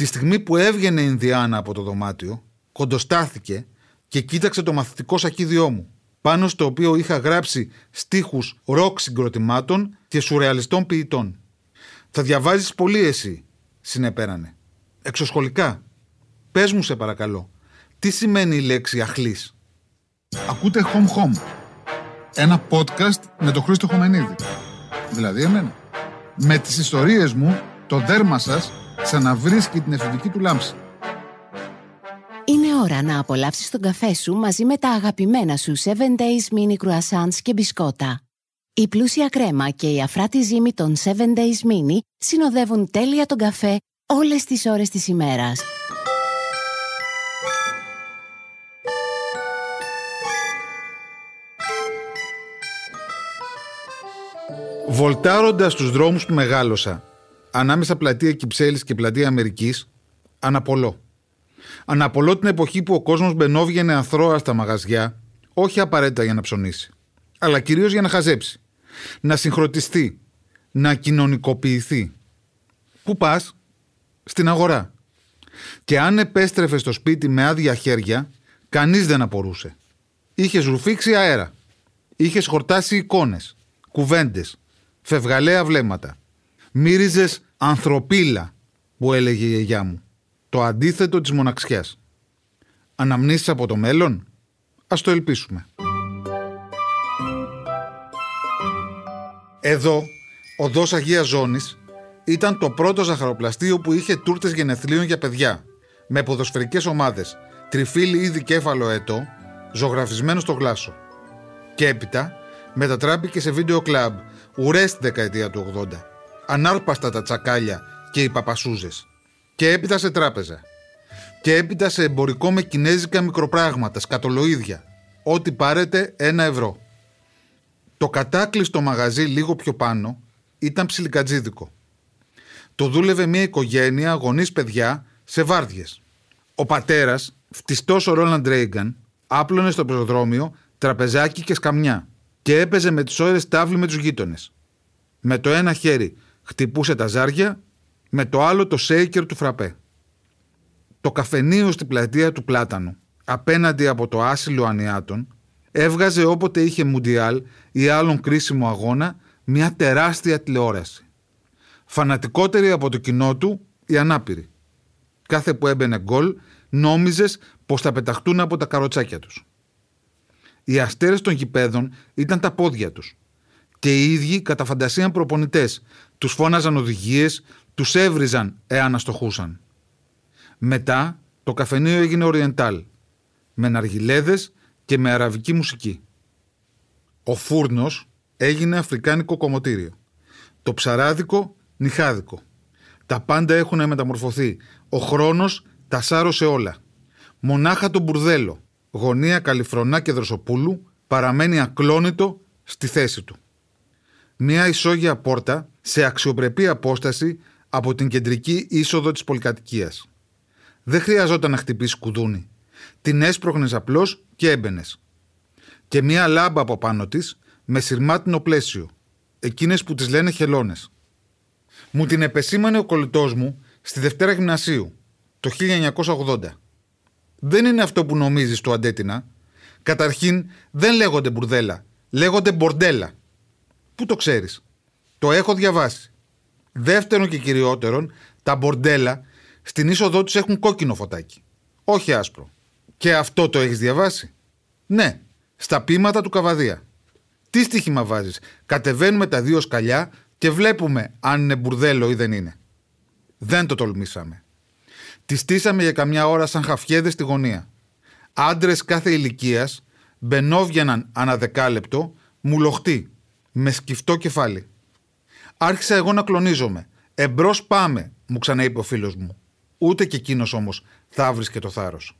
Τη στιγμή που έβγαινε η Ινδιάνα από το δωμάτιο, κοντοστάθηκε και κοίταξε το μαθητικό σακίδιό μου, πάνω στο οποίο είχα γράψει στίχους ροκ συγκροτημάτων και σουρεαλιστών ποιητών. «Θα διαβάζεις πολύ εσύ», συνεπέρανε. «Εξωσχολικά. Πες μου σε παρακαλώ, τι σημαίνει η λέξη αχλής». Ακούτε Home Home, ένα podcast με τον Χρήστο Χομενίδη. Δηλαδή εμένα. Με τις ιστορίες μου, το δέρμα σας ξαναβρίσκει την εφηβική του λάμψη. Είναι ώρα να απολαύσεις τον καφέ σου μαζί με τα αγαπημένα σου 7 Days Mini Croissants και μπισκότα. Η πλούσια κρέμα και η αφράτη ζύμη των 7 Days Mini συνοδεύουν τέλεια τον καφέ όλες τις ώρες της ημέρας. Βολτάροντας τους δρόμους που μεγάλωσα, ανάμεσα πλατεία Κυψέλης και πλατεία Αμερικής, αναπολώ. Αναπολώ την εποχή που ο κόσμος μπαινόβγαινε αθρώα στα μαγαζιά, όχι απαραίτητα για να ψωνίσει, αλλά κυρίως για να χαζέψει, να συγχρονιστεί, να κοινωνικοποιηθεί. Πού πας; Στην αγορά. Και αν επέστρεφε στο σπίτι με άδεια χέρια, κανείς δεν απορούσε. Είχες ρουφήξει αέρα. Είχες χορτάσει εικόνες, κουβέντες, φευγαλαία βλέμματα. Μύριζες ανθρωπίλα, που έλεγε η γιαγιά μου. Το αντίθετο της μοναξιάς. Αναμνήσεις από το μέλλον; Ας το ελπίσουμε. Εδώ, οδός Αγίας Ζώνης, ήταν το πρώτος ζαχαροπλαστείο που είχε τούρτες γενεθλίων για παιδιά, με ποδοσφαιρικές ομάδες, τριφύλι ή δικέφαλο έτο, ζωγραφισμένο στο γλάσο. Και έπειτα μετατράπηκε σε βίντεο κλαμπ ουρές στη δεκαετία του 80. Ανάρπαστα τα τσακάλια και οι παπασούζες. Και έπειτα σε τράπεζα. Και έπειτα σε εμπορικό με κινέζικα μικροπράγματα, σκατολοίδια. Ό,τι πάρετε ένα ευρώ. Το κατάκλειστο μαγαζί λίγο πιο πάνω ήταν ψιλικατζίδικο. Το δούλευε μια οικογένεια γονείς παιδιά σε βάρδιες. Ο πατέρας, φτιστός ο Ρόλαντ Ρέιγκαν, άπλωνε στο πεζοδρόμιο τραπεζάκι και σκαμιά και έπαιζε με τις ώρες τάβλη με τους γείτονες. Με το ένα χέρι χτυπούσε τα ζάρια, με το άλλο το σέικερ του φραπέ. Το καφενείο στην πλατεία του Πλάτανου, απέναντι από το άσυλο Ανιάτων, έβγαζε όποτε είχε μουντιάλ ή άλλον κρίσιμο αγώνα μια τεράστια τηλεόραση. Φανατικότερη από το κοινό του, οι ανάπηροι. Κάθε που έμπαινε γκολ, νόμιζες πως θα πεταχτούν από τα καροτσάκια τους. Οι αστέρες των γηπέδων ήταν τα πόδια τους. Και οι ίδιοι κατά φαντασία προπονητές. Τους φώναζαν οδηγίες, τους έβριζαν εάν αστοχούσαν. Μετά το καφενείο έγινε Οριεντάλ, με ναργιλέδες και με αραβική μουσική. Ο φούρνος έγινε αφρικάνικο κομμωτήριο. Το ψαράδικο νυχάδικο. Τα πάντα έχουν μεταμορφωθεί. Ο χρόνος τα σάρωσε όλα. Μονάχα το μπουρδέλο, γωνία Καλυφρονά και Δροσοπούλου, παραμένει ακλόνητο στη θέση του. Μια ισόγεια πόρτα σε αξιοπρεπή απόσταση από την κεντρική είσοδο της πολυκατοικίας. Δεν χρειαζόταν να χτυπήσει κουδούνι. Την έσπροχνες απλώς και έμπαινες. Και μια λάμπα από πάνω της με σειρμάτινο πλαίσιο. Εκείνες που τις λένε χελώνες. Μου την επεσήμανε ο κολλητός μου στη Δευτέρα Γυμνασίου το 1980. Δεν είναι αυτό που νομίζεις το αντέτινα. Καταρχήν δεν λέγονται μπουρδέλα, λέγονται μπορντέλα. Πού το ξέρεις; Το έχω διαβάσει. Δεύτερον και κυριότερον, τα μπορντέλα στην είσοδό τους έχουν κόκκινο φωτάκι. Όχι άσπρο. Και αυτό το έχεις διαβάσει; Ναι, στα πείματα του Καβαδία. Τι στοίχημα βάζεις; Κατεβαίνουμε τα δύο σκαλιά και βλέπουμε αν είναι μπουρδέλο ή δεν είναι. Δεν το τολμήσαμε. Τη στήσαμε για καμιά ώρα σαν χαφιέδες στη γωνία. Άντρες κάθε ηλικίας μπαινόβγαιναν ανά δεκάλεπτο, μουλοχτοί, με σκυφτό κεφάλι. Άρχισα εγώ να κλονίζομαι. Εμπρός πάμε, μου ξαναείπε ο φίλος μου. Ούτε και εκείνος όμως θα βρίσκε το θάρρος.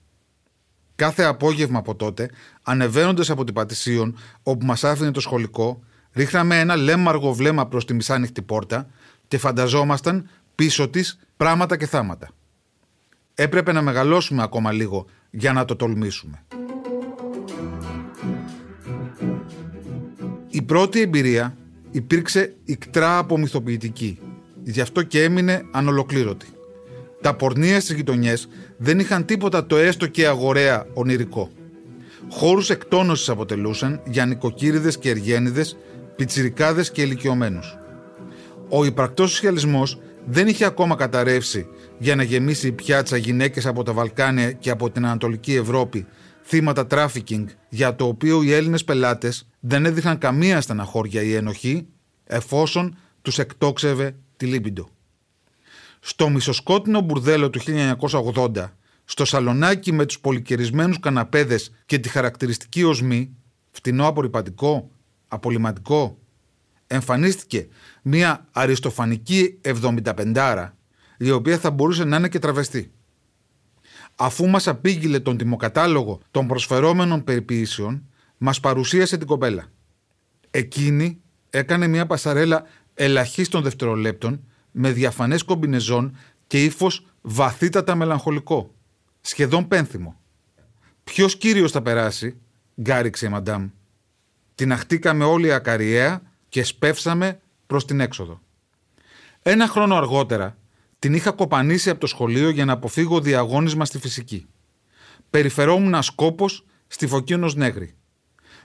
Κάθε απόγευμα από τότε, ανεβαίνοντας από την Πατησίων, όπου μας άφηνε το σχολικό, ρίχναμε ένα λέμαργο βλέμμα προς τη μισάνοιχτη πόρτα και φανταζόμασταν πίσω της πράγματα και θάματα. Έπρεπε να μεγαλώσουμε ακόμα λίγο για να το τολμήσουμε. Η πρώτη εμπειρία υπήρξε ικτρά απομυθοποιητική. Γι' αυτό και έμεινε ανολοκλήρωτη. Τα πορνεία στις γειτονιές δεν είχαν τίποτα το έστω και αγοραία ονειρικό. Χώρους εκτόνωσης αποτελούσαν για νοικοκύριδες και εργένιδες, πιτσιρικάδες και ηλικιωμένους. Ο υπαρκτός σοσιαλισμός δεν είχε ακόμα καταρρεύσει για να γεμίσει η πιάτσα γυναίκες από τα Βαλκάνια και από την Ανατολική Ευρώπη θύματα τράφικινγκ για το οποίο οι Έλληνες πελάτες δεν έδειχναν καμία στεναχώρια ή ενοχή εφόσον τους εκτόξευε τη λίμπιντο. Στο μισοσκότεινο μπουρδέλο του 1980, στο σαλονάκι με τους πολυκαιρισμένους καναπέδες και τη χαρακτηριστική οσμή, φτηνό απορριπαντικό, απολυματικό, εμφανίστηκε μια αριστοφανική 75άρα, η οποία θα μπορούσε να είναι και τραβεστή. Αφού μας απήγγειλε τον τιμοκατάλογο των προσφερόμενων περιποίησεων, μας παρουσίασε την κοπέλα. Εκείνη έκανε μια πασαρέλα ελαχίστων δευτερολέπτων με διαφανές κομπινεζόν και ύφος βαθύτατα μελαγχολικό. Σχεδόν πένθυμο. Ποιος κύριος θα περάσει, γκάριξε η μαντάμ. Την αχτήκαμε όλοι ακαριέα και σπεύσαμε προς την έξοδο. Ένα χρόνο αργότερα την είχα κοπανίσει από το σχολείο για να αποφύγω διαγώνισμα στη φυσική. Περιφερόμουν σκόπος στη Φωκίνος Νέγρη.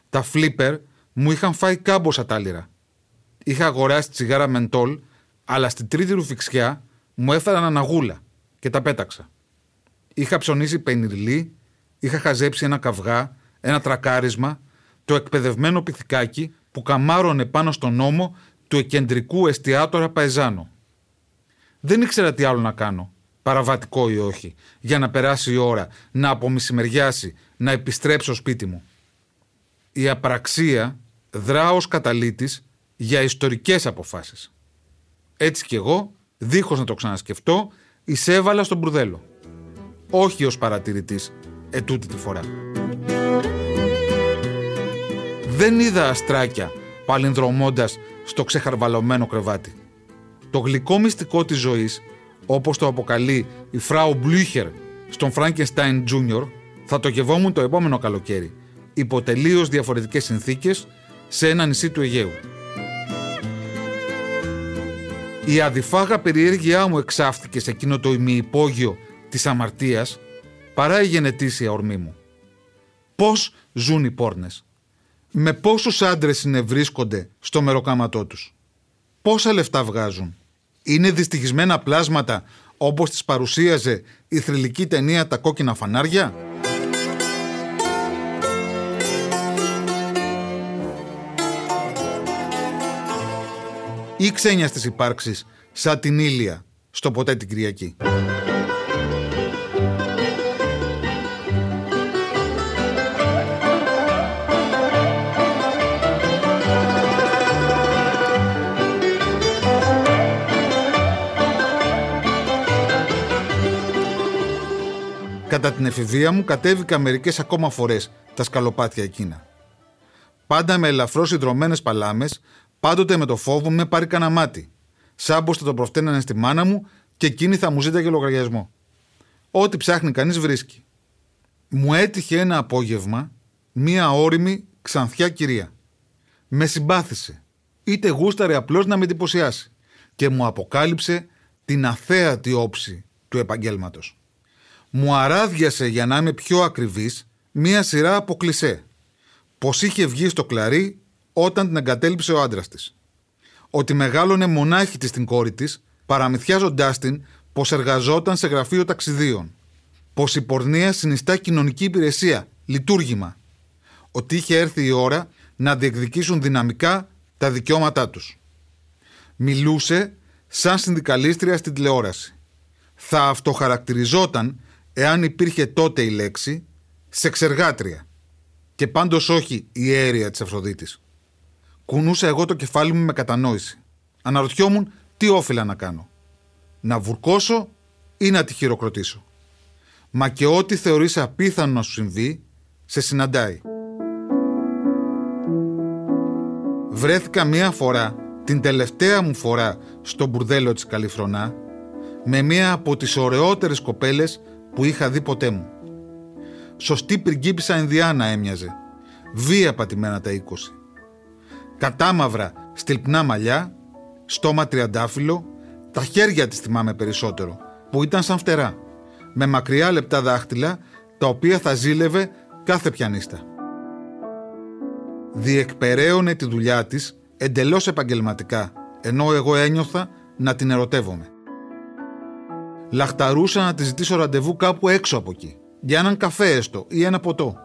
Τα φλίπερ μου είχαν φάει κάμποσα τάλιρα. Είχα αγοράσει τσιγάρα μεντόλ, αλλά στην τρίτη ρουφιξιά μου έφεραν αναγούλα και τα πέταξα. Είχα ψωνίσει πενιρλί, είχα χαζέψει ένα καυγά, ένα τρακάρισμα, το εκπαιδευμένο πυθικάκι που καμάρωνε πάνω στον νόμο του εκεντρικού εστιατόρα Παϊζάνο. Δεν ήξερα τι άλλο να κάνω, παραβατικό ή όχι, για να περάσει η ώρα, να απομισημεριάσει, να επιστρέψω σπίτι μου. Η απραξία δρά ως καταλήτης για ιστορικές αποφάσεις. Έτσι κι εγώ, δίχως να το ξανασκεφτώ, εισέβαλα στον μπουρδέλο. Όχι ως παρατηρητής, ετούτη τη φορά. Δεν είδα αστράκια παλινδρομώντας στο ξεχαρβαλωμένο κρεβάτι. Το γλυκό μυστικό της ζωής, όπως το αποκαλεί η Φράου Μπλούχερ στον Frankenstein Jr., θα το γευόμουν το επόμενο καλοκαίρι, υπό τελείως διαφορετικές συνθήκες, σε ένα νησί του Αιγαίου. Η αδιφάγα περιέργειά μου εξάφθηκε σε εκείνο το ημιυπόγειο της αμαρτίας παρά η γενετήσια ορμή μου. Πώς ζουν οι πόρνες; Με πόσους άντρες συνευρίσκονται στο μεροκάματό τους; Πόσα λεφτά βγάζουν; Είναι δυστυχισμένα πλάσματα όπως τις παρουσίαζε η θρηλυκή ταινία «Τα κόκκινα φανάρια». ή ξένια στις υπάρξεις σαν την ήλια στο ποτέ την Κυριακή; Κατά την εφηβεία μου κατέβηκα μερικές ακόμα φορές τα σκαλοπάτια εκείνα. Πάντα με ελαφρώς ιδρωμένες παλάμες Πάντοτε με το φόβο με πάρει κανένα μάτι. Σάμπο θα το προφταίνανε στη μάνα μου και εκείνη θα μου ζήταγε λογαριασμό. Ό,τι ψάχνει κανείς βρίσκει. Μου έτυχε ένα απόγευμα μία όρημη ξανθιά κυρία. Με συμπάθησε. Είτε γούσταρε απλώς να με εντυπωσιάσει. Και μου αποκάλυψε την αθέατη όψη του επαγγέλματος. Μου αράδιασε για να είμαι πιο ακριβής μία σειρά από κλισέ. Πως είχε βγει στο κλαρί όταν την εγκατέλειψε ο άντρας της. Ότι μεγάλωνε μονάχη της την κόρη της, παραμυθιάζοντάς την πως εργαζόταν σε γραφείο ταξιδίων. Πως η πορνεία συνιστά κοινωνική υπηρεσία, λειτουργήμα. Ότι είχε έρθει η ώρα να διεκδικήσουν δυναμικά τα δικαιώματά τους. Μιλούσε σαν συνδικαλίστρια στην τηλεόραση. Θα αυτοχαρακτηριζόταν, εάν υπήρχε τότε η λέξη, σεξεργάτρια. Και πάντως όχι η αίρια της Αφροδίτης. Κουνούσα εγώ το κεφάλι μου με κατανόηση. Αναρωτιόμουν τι όφιλα να κάνω. Να βουρκώσω ή να τη χειροκροτήσω. Μα και ό,τι θεωρείς απίθανο να σου συμβεί, σε συναντάει. Βρέθηκα μία φορά, την τελευταία μου φορά, στο μπουρδέλο της Καλυφρονά, με μία από τις ωραιότερες κοπέλες που είχα δει ποτέ μου. Σωστή πριγκίπισσα Ινδιάνα έμοιαζε. Βία πατημένα τα είκοσι κατάμαυρα στυλπνά μαλλιά, στόμα τριαντάφυλλο, τα χέρια της θυμάμαι περισσότερο, που ήταν σαν φτερά, με μακριά λεπτά δάχτυλα, τα οποία θα ζήλευε κάθε πιανίστα. Διεκπεραίωνε τη δουλειά της εντελώς επαγγελματικά, ενώ εγώ ένιωθα να την ερωτεύομαι. Λαχταρούσα να τη ζητήσω ραντεβού κάπου έξω από εκεί, για έναν καφέ έστω ή ένα ποτό.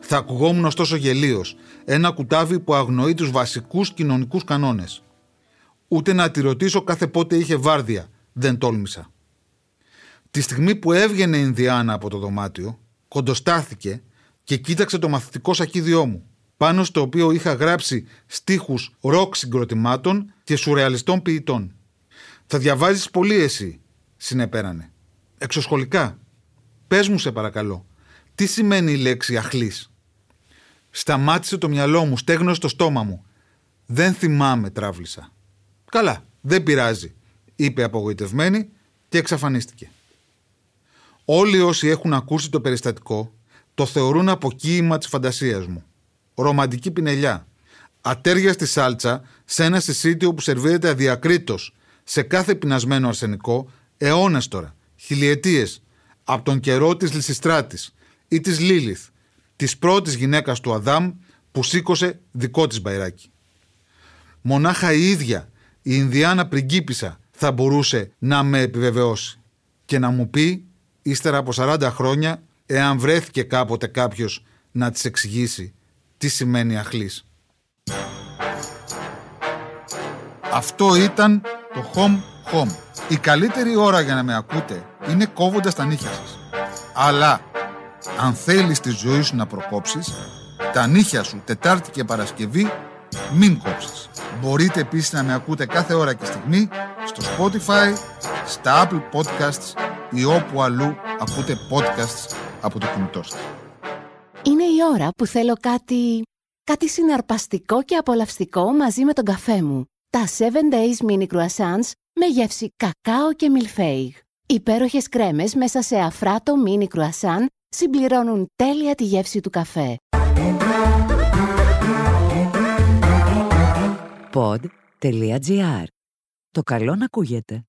Θα ακουγόμουν ωστόσο γελίος, ένα κουτάβι που αγνοεί τους βασικούς κοινωνικούς κανόνες. Ούτε να τη ρωτήσω κάθε πότε είχε βάρδια, δεν τόλμησα. Τη στιγμή που έβγαινε η Ινδιάνα από το δωμάτιο, κοντοστάθηκε και κοίταξε το μαθητικό σακίδιό μου, πάνω στο οποίο είχα γράψει στίχους ροκ συγκροτημάτων και σουρεαλιστών ποιητών. «Θα διαβάζεις πολύ εσύ», συνεπέρανε. «Εξωσχολικά. Πες μου σε παρακαλώ, τι σημαίνει η λέξη αχλής». Σταμάτησε το μυαλό μου, στέγνωσε το στόμα μου. «Δεν θυμάμαι», τράβλησα. «Καλά, δεν πειράζει», είπε απογοητευμένη και εξαφανίστηκε. Όλοι όσοι έχουν ακούσει το περιστατικό το θεωρούν αποκοίημα της φαντασίας μου. Ρομαντική πινελιά. Ατέρια στη σάλτσα σε ένα συσίτιο που σερβίρεται αδιακρίτως σε κάθε πεινασμένο αρσενικό αιώνες τώρα, χιλιετίες, από τον καιρό της Λυσιστράτης ή της Λίλιθ, της πρώτης γυναίκας του Αδάμ που σήκωσε δικό της μπαϊράκι. Μονάχα η ίδια, η Ινδιάνα πριγκίπισσα, θα μπορούσε να με επιβεβαιώσει και να μου πει, ύστερα από 40 χρόνια, εάν βρέθηκε κάποτε κάποιος να της εξηγήσει τι σημαίνει αχλής. Αυτό ήταν το Home Home. Η καλύτερη ώρα για να με ακούτε είναι κόβοντας τα νύχια σας. Αλλά, αν θέλεις τη ζωή σου να προκόψεις, τα νύχια σου Τετάρτη και Παρασκευή μην κόψεις. Μπορείτε επίσης να με ακούτε κάθε ώρα και στιγμή στο Spotify, στα Apple Podcasts ή όπου αλλού ακούτε podcasts από το κινητό σας. Είναι η ώρα που θέλω κάτι... κάτι συναρπαστικό και απολαυστικό μαζί με τον καφέ μου. Τα 7 Days Mini Croissants με γεύση κακάο και μιλφέιγ. Υπέροχες κρέμες μέσα σε αφράτο mini croissant συμπληρώνουν τέλεια τη γεύση του καφέ. Pod.gr. Το καλό να ακούγεται.